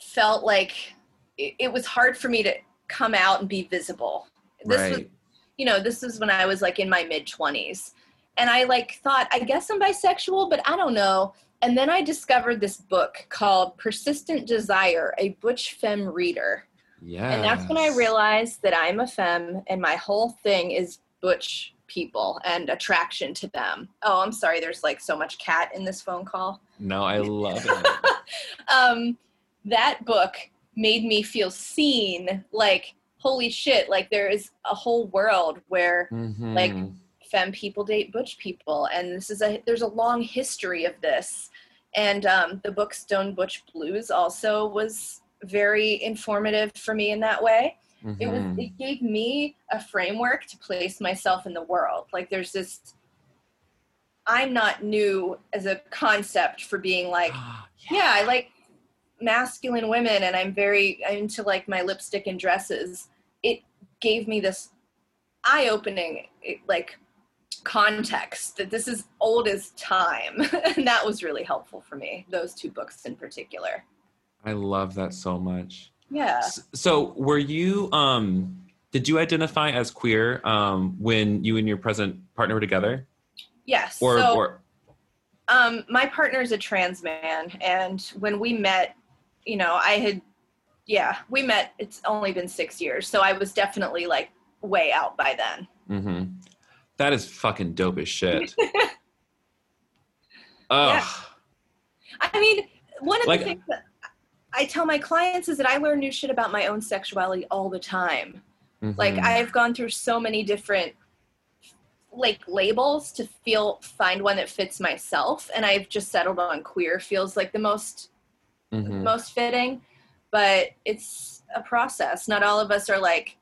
S2: felt like it, it was hard for me to come out and be visible. This was you know, this is when I was like in my mid 20s. And I like thought, I guess I'm bisexual, but I don't know. And then I discovered this book called Persistent Desire, a Butch Femme Reader.
S1: yeah.
S2: And that's when I realized that I'm a femme and my whole thing is butch people and attraction to them. Oh, I'm sorry, there's like so much cat in this phone call.
S1: No, I [LAUGHS] love it.
S2: um, that book made me feel seen like holy shit like there is a whole world where Like,
S1: Mhm.
S2: femme people date butch people and this is a there's a long history of this and um, the book stone butch blues also was very informative for me in that way. It was
S1: Mhm.
S2: it gave me a framework to place myself in the world. Like there's this i'm not new as a concept for being like yeah. i like masculine women and i'm very I'm into like my lipstick and dresses. It gave me this eye-opening eh, like context that this is old as time [LAUGHS] and that was really helpful for me those two books in particular
S1: I love that so much.
S2: yeah
S1: So, were you um did you identify as queer um when you and your present partner were together?
S2: yes
S1: Or
S2: so
S1: or
S2: um my partner's a trans man and when we met you know i had yeah we met it's only been six years so i was definitely like way out by then
S1: mhm. That is fucking dope as shit. [LAUGHS] Ugh.
S2: I mean, one of
S1: Like-
S2: the things that I tell my clients is that I learn new shit about my own sexuality all the time. Like
S1: Mhm.
S2: I've gone through so many different like labels to feel find one that fits myself and I've just settled on queer feels like the most
S1: Mhm.
S2: most fitting, but it's a process. Not all of us are like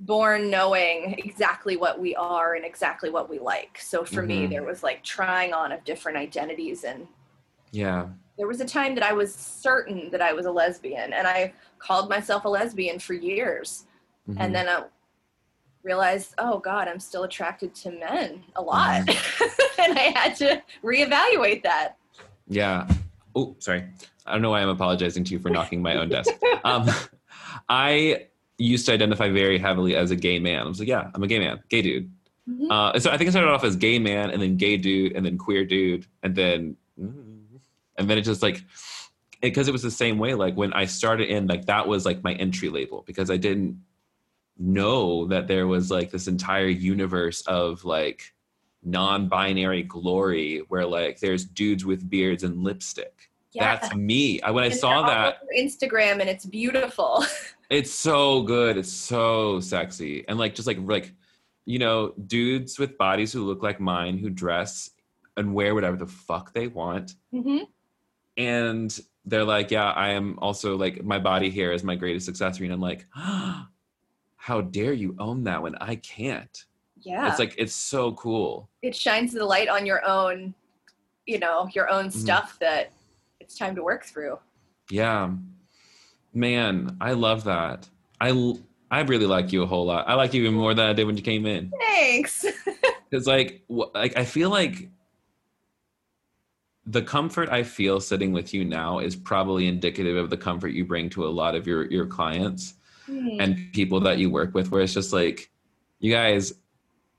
S2: born knowing exactly what we are and exactly what we like. So for me
S1: Mhm.
S2: there was like trying on of different identities and
S1: Yeah.
S2: there was a time that I was certain that I was a lesbian, and I called myself a lesbian for years.
S1: Mhm.
S2: And then I realized, oh God, I'm still attracted to men a lot. [LAUGHS] and I had to reevaluate that.
S1: Yeah. Oh, sorry. I don't know why I'm apologizing to you for knocking my own desk. [LAUGHS] Um, [LAUGHS] I used to identify very heavily as a gay man. I was like, yeah, I'm a gay man, gay dude.
S2: Mhm.
S1: Uh, so I think I started off as gay man, and then gay dude, and then queer dude, and then, and then it just like, because it, was the same way. Like when I started in, like that was like my entry label because I didn't know that there was like this entire universe of like non-binary glory where like there's dudes with beards and lipstick.
S2: Yeah.
S1: That's me. I, when I saw that,
S2: Instagram, and it's beautiful. [LAUGHS]
S1: it's so good. It's so sexy. And like just like like you know, dudes with bodies who look like mine who dress and wear whatever the fuck they want.
S2: hmm
S1: And they're like, yeah, I am also like my body here is my greatest accessory. And I'm like, how dare you own that when I can't?
S2: Yeah.
S1: It's like it's so cool.
S2: it shines the light on your own, you know, your own
S1: Mm-hmm.
S2: stuff that it's time to work through.
S1: Yeah. Man, I love that. I I really like you a whole lot. I like you even more than I did when you came in.
S2: Thanks. [LAUGHS]
S1: because like like i feel like the comfort i feel sitting with you now is probably indicative of the comfort you bring to a lot of your your clients
S2: Hmm.
S1: and people that you work with where it's just like you guys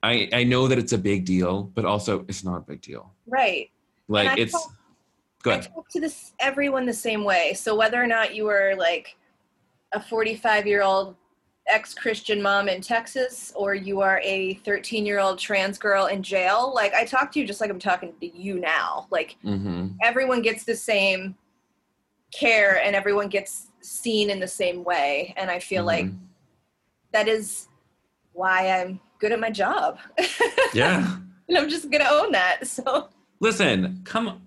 S1: i i know that it's a big deal but also it's not a big deal
S2: right.
S1: like it's
S2: talk-
S1: go
S2: I talk to this everyone the same way. So whether or not you were like a 45 year old ex-Christian mom in Texas or you are a 13-year-old trans girl in jail, like I talk to you just like I'm talking to you now. Like
S1: Mm-hmm.
S2: everyone gets the same care and everyone gets seen in the same way and I feel like
S1: Mhm.
S2: that is why I'm good at my job. [LAUGHS]
S1: Yeah.
S2: and I'm just going to own that. So,
S1: Listen, come on.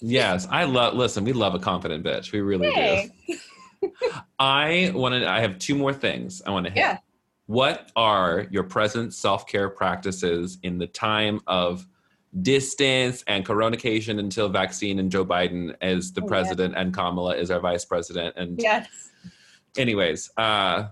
S1: Yes, I love. Listen, we love a confident bitch. We really
S2: hey.
S1: do. [LAUGHS] I want to. I have two more things I want to hit.
S2: Yeah.
S1: What are your present self care practices in the time of distance and coronation until vaccine and Joe Biden is the
S2: Oh, yeah.
S1: president and Kamala is our vice president? And
S2: Yes.
S1: anyways, uh,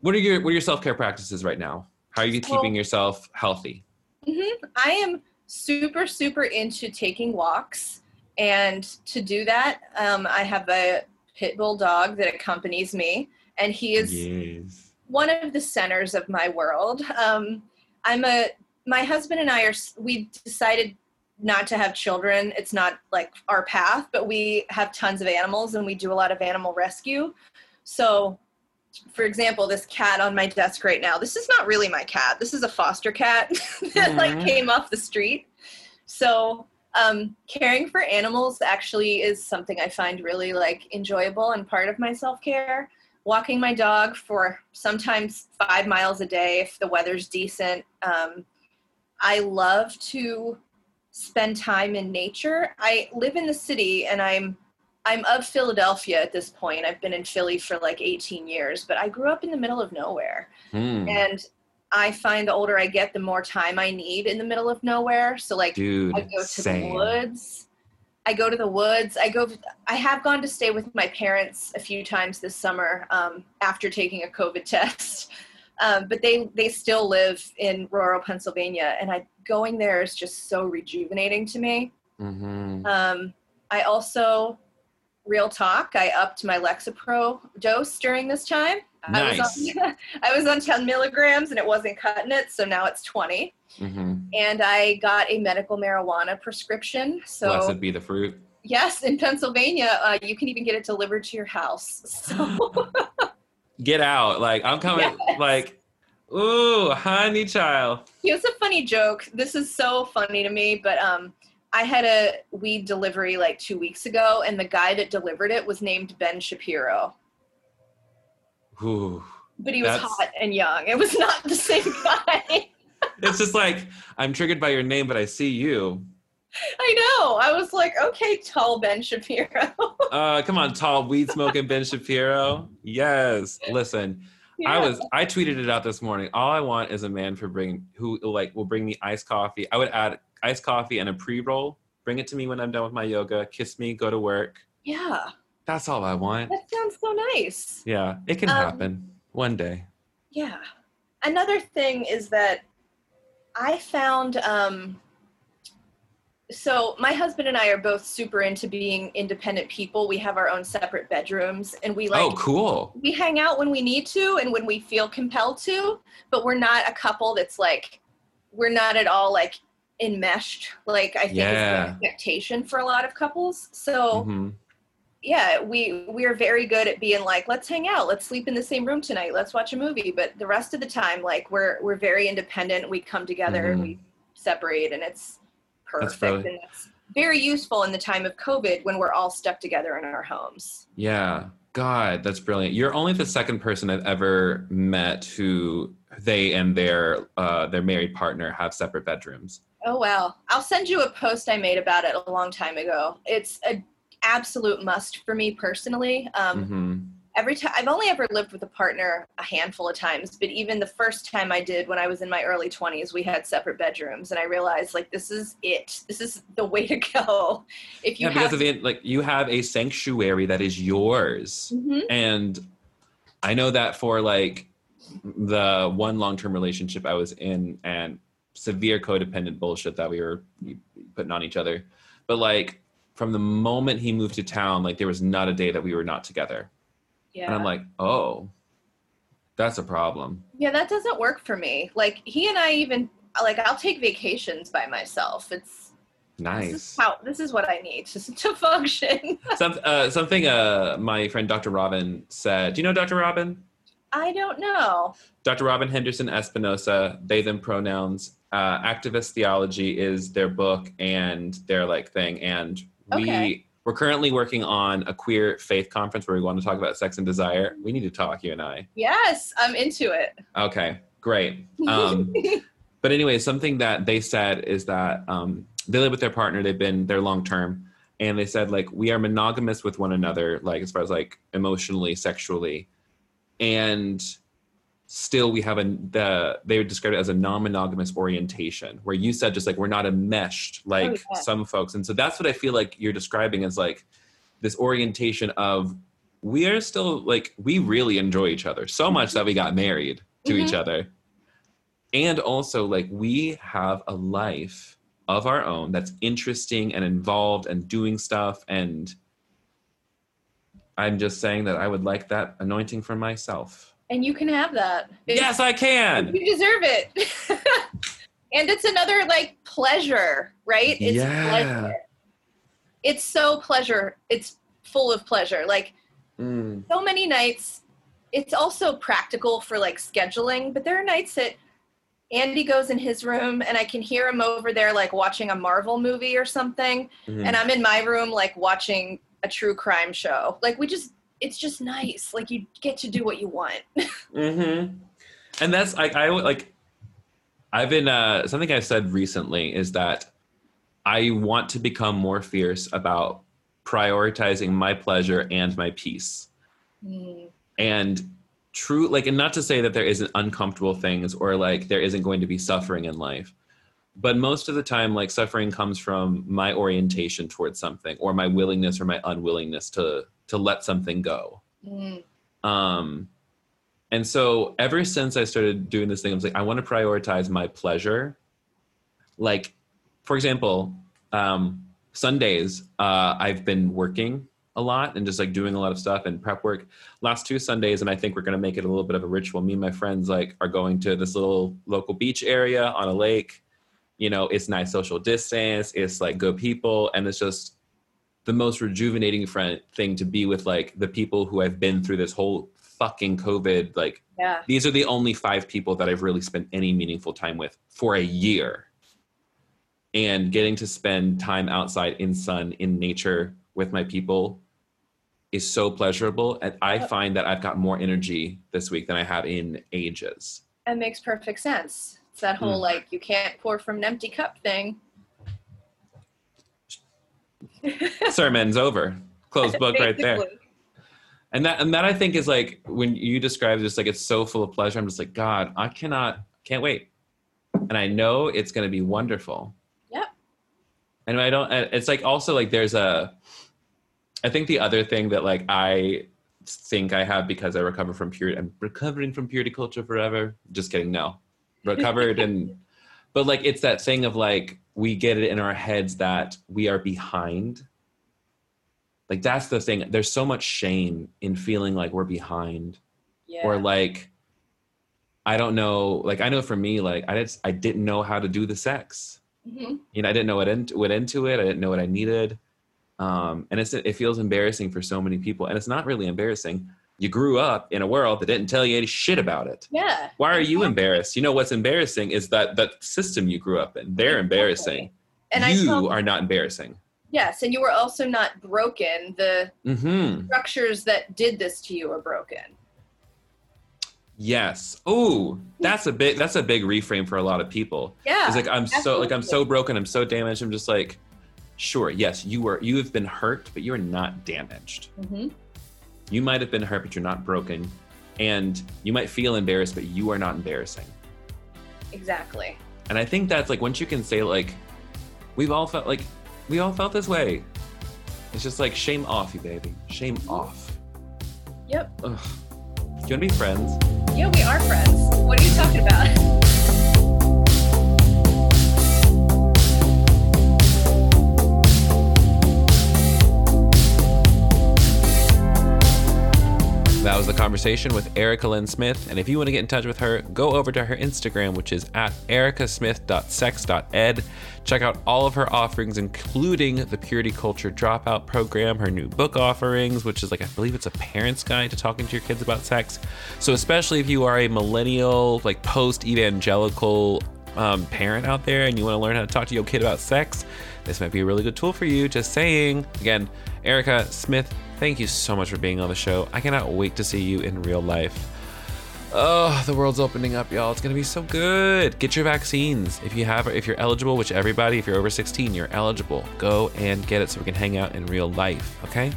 S1: what are your what are your self care practices right now? How are you
S2: So-
S1: keeping yourself healthy?
S2: I am super, super into taking walks. And to do that, um, I have a pit bull dog that accompanies me, and he is
S1: yes.
S2: one of the centers of my world. Um, I'm a, my husband and I are, we decided not to have children. It's not like our path, but we have tons of animals and we do a lot of animal rescue. So, for example, this cat on my desk right now, this is not really my cat. This is a foster cat [LAUGHS] that like
S1: Mhm.
S2: came off the street. So, um, caring for animals actually is something I find really like enjoyable and part of my self care. Walking my dog for sometimes five miles a day if the weather's decent. Um, I love to spend time in nature. I live in the city and I'm I'm of Philadelphia at this point. I've been in Philly for like 18 years, but I grew up in the middle of nowhere.
S1: Hmm.
S2: And I find the older I get, the more time I need in the middle of nowhere. So like
S1: Dude,
S2: I go to
S1: same.
S2: the woods. I go to the woods. I go. I have gone to stay with my parents a few times this summer um, after taking a COVID [LAUGHS] test, um, but they they still live in rural Pennsylvania, and I going there is just so rejuvenating to me.
S1: Mhm.
S2: Um, I also, real talk, I upped my Lexapro dose during this time. I was,
S1: Nice.
S2: on, [LAUGHS] I was on 10 milligrams and it wasn't cutting it, so now it's 20.
S1: Mm-hmm.
S2: And I got a medical marijuana prescription. So,
S1: Blessed be the fruit.
S2: yes, in Pennsylvania, uh, you can even get it delivered to your house. [LAUGHS] So, [LAUGHS]
S1: Get out. Like, I'm coming.
S2: Yes.
S1: Like, ooh, honey child.
S2: here's a funny joke. This is so funny to me, but um, I had a weed delivery like two weeks ago, and the guy that delivered it was named Ben Shapiro.
S1: Ooh.
S2: but he was
S1: That's-
S2: hot and young. It was not the same [LAUGHS] guy.
S1: It's just like, I'm triggered by your name, but I see you.
S2: I know. I was like, okay, tall Ben Shapiro.
S1: Uh, come on, tall weed smoking Ben Shapiro. Yes. Listen, I was I tweeted it out this morning. All I want is a man for bring who like will bring me iced coffee. I would add iced coffee and a pre roll. Bring it to me when I'm done with my yoga. Kiss me, go to work.
S2: Yeah,
S1: That's all I want.
S2: that sounds so nice.
S1: Yeah, it can
S2: Um,
S1: happen one day.
S2: Yeah. Another thing is that I found um so my husband and I are both super into being independent people. We have our own separate bedrooms and we like
S1: oh, cool.
S2: we hang out when we need to and when we feel compelled to, but we're not a couple that's like we're not at all like enmeshed like I think is the expectation for a lot of couples. So
S1: Mhm.
S2: yeah, we we're very good at being like, let's hang out, let's sleep in the same room tonight, let's watch a movie. But the rest of the time, like we're we're very independent. We come together and
S1: Mhm.
S2: we separate, and it's
S1: That's
S2: perfect.
S1: really-
S2: And it's very useful in the time of COVID when we're all stuck together in our homes.
S1: Yeah. God, that's brilliant. You're only the second person I've ever met who they and their uh, their married partner have separate bedrooms.
S2: Oh wow! I'll send you a post I made about it a long time ago. It's an absolute must for me personally. Um,
S1: hmm
S2: every time I've only ever lived with a partner a handful of times, but even the first time I did when I was in my early 20s, we had separate bedrooms and I realized like this is it. This is the way to go. [LAUGHS] If you
S1: Yeah, because
S2: have
S1: of the like you have a sanctuary that is yours.
S2: Mhm.
S1: And I know that for like the one long term relationship I was in and severe codependent bullshit that we were putting on each other. But like from the moment he moved to town, like there was not a day that we were not together.
S2: yeah.
S1: And I'm like, oh, that's a problem.
S2: yeah, that doesn't work for me. Like he and I even like I'll take vacations by myself. It's this
S1: Nice.
S2: is how this is what I need to, [LAUGHS] to function.
S1: Some, uh, something uh, my friend Dr. Robyn said. Do you know Dr. Robyn?
S2: I don't know.
S1: Dr. Robyn Henderson Espinoza, they them pronouns. Uh, activist theology is their book and their like thing. And we
S2: Okay.
S1: we're currently working on a queer faith conference where we want to talk about sex and desire. We need to talk, you and I.
S2: Yes, I'm into it.
S1: Okay, great. Um, [LAUGHS] but anyway, something that they said is that um, they live with their partner. They've been there long term, and they said like we are monogamous with one another, like as far as like emotionally, sexually, and still we have a the they would describe it as a non-monogamous orientation where you said just like we're not enmeshed like
S2: Oh, yeah.
S1: some folks and so that's what i feel like you're describing as like this orientation of we are still like we really enjoy each other so much that we got married to each
S2: Mhm.
S1: other and also like we have a life of our own that's interesting and involved and doing stuff and i'm just saying that i would like that anointing for myself
S2: and you can have that. It's-
S1: yes i can
S2: You deserve it. [LAUGHS] and it's another like pleasure, right? It's
S1: Yeah.
S2: pleasure. It's so pleasure. It's full of pleasure. Like
S1: Mm.
S2: so many nights. It's also practical for like scheduling, but there are nights that Andy goes in his room and I can hear him over there like watching a Marvel movie or something.
S1: Mhm.
S2: And I'm in my room like watching a true crime show. Like we just it's just nice. Like you get to do what you want. [LAUGHS]
S1: Mm-hmm. And that's like I like I've been uh something I've said recently is that I want to become more fierce about prioritizing my pleasure and my peace.
S2: Mm,
S1: And true like and not to say that there isn't uncomfortable things or like there isn't going to be suffering in life. But most of the time like suffering comes from my orientation towards something or my willingness or my unwillingness to to let something go.
S2: mm,
S1: Um, and so ever since I started doing this thing, I was like, I want to prioritize my pleasure. Like, for example, um, Sundays, uh, I've been working a lot and just like doing a lot of stuff and prep work. Last two Sundays, and I think we're going to make it a little bit of a ritual. Me and my friends like are going to this little local beach area on a lake. You know, it's nice social distance. It's like good people, and it's just the most rejuvenating friend thing to be with like the people who I've been through this whole fucking COVID. Like
S2: yeah.
S1: these are the only five people that I've really spent any meaningful time with for a year. And getting to spend time outside in sun, in nature with my people is so pleasurable. And I find that I've got more energy this week than I have in ages.
S2: That makes perfect sense. It's that whole
S1: Mm.
S2: like you can't pour from an empty cup thing.
S1: Sermon's over. Closed book right there. And that and that I think is like when you describe just like it's so full of pleasure. I'm just like, God, I cannot, can't wait, and I know it's going to be wonderful.
S2: Yep.
S1: And I don't. It's like also like there's a. I think the other thing that like I think I have because I recover from purity. I'm recovering from purity culture forever. Just kidding. No, recovered and. [LAUGHS] But like it's that thing of like we get it in our heads that we are behind. Like that's the thing. There's so much shame in feeling like we're behind.
S2: Yeah.
S1: or like i don't know like i know for me like i just i didn't know how to do the sex.
S2: Mhm.
S1: you know i didn't know what into, what into it. I didn't know what i needed. Um and it's it feels embarrassing for so many people. And it's not really embarrassing you grew up in a world that didn't tell you any shit about it
S2: Yeah.
S1: why are you embarrassed you know what's embarrassing is that that system you grew up in they're embarrassing
S2: And I
S1: you are not embarrassing
S2: yes, and you were also not broken. The
S1: mm-hmm
S2: structures that did this to you are broken.
S1: Yes. Oh, that's a big that's a big reframe for a lot of people.
S2: Yeah.
S1: It's like I'm so like I'm so broken, I'm so damaged. I'm just like, sure, yes, you were you have been hurt, but you are not damaged.
S2: Mhm.
S1: You might have been hurt, but you're not broken. And you might feel embarrassed, but you are not embarrassing.
S2: Exactly.
S1: And I think that's like once you can say like, we've all felt like we all felt this way. It's just like shame off you, baby. Shame off.
S2: Yep.
S1: Ugh. Do you want to be friends?
S2: Yeah, we are friends. What are you talking about? [LAUGHS]
S1: That was the conversation. with Erica Lynn Smith. And if you want to get in touch with her, go over to her Instagram, which is at ericasmith.sex.ed. Check out all of her offerings, including the Purity Culture Dropout Program, her new book offerings, which is like, I believe it's a parent's guide to talking to your kids about sex. So, especially if you are a millennial, like post evangelical um, parent out there and you want to learn how to talk to your kid about sex, this might be a really good tool for you. Just saying. Again, Erica Smith, thank you so much for being on the show. I cannot wait to see you in real life. Oh, the world's opening up, y'all. It's gonna be so good. Get your vaccines. If you have if you're eligible, which everybody, if you're over 16, you're eligible. Go and get it so we can hang out in real life, okay?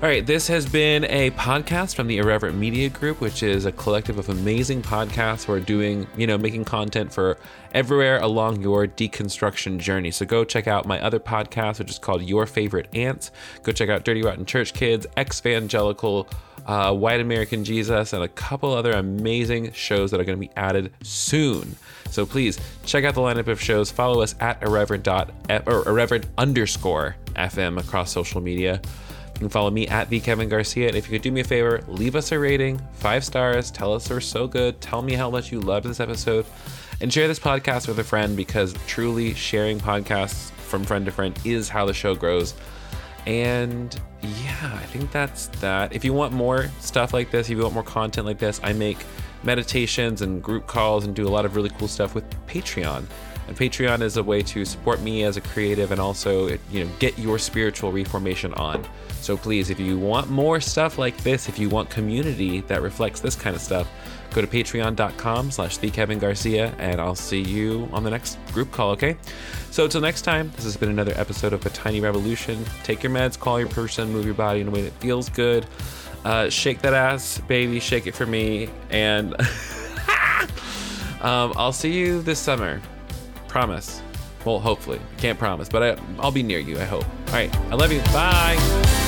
S1: All right, this has been a podcast from the Irreverent Media Group, which is a collective of amazing podcasts who are doing, you know, making content for everywhere along your deconstruction journey. So go check out my other podcast, which is called Your Favorite Ants. Go check out Dirty Rotten Church Kids, Evangelical, uh, White American Jesus, and a couple other amazing shows that are going to be added soon. So please check out the lineup of shows. Follow us at irreverent dot or irreverent underscore FM across social media. You can follow me at the Kevin Garcia. And if you could do me a favor, leave us a rating, five stars. Tell us we're so good. Tell me how much you loved this episode, and share this podcast with a friend because truly sharing podcasts from friend to friend is how the show grows. And yeah, I think that's that. If you want more stuff like this, if you want more content like this, I make meditations and group calls and do a lot of really cool stuff with Patreon. And Patreon is a way to support me as a creative and also, you know, get your spiritual reformation on. So please, if you want more stuff like this, if you want community that reflects this kind of stuff, go to patreon.com slash Garcia, and I'll see you on the next group call, okay? So until next time, this has been another episode of A Tiny Revolution. Take your meds, call your person, move your body in a way that feels good. Uh, shake that ass, baby, shake it for me. And [LAUGHS] um, I'll see you this summer. Promise. Well, hopefully. Can't promise, but I, I'll be near you, I hope. All right. I love you. Bye.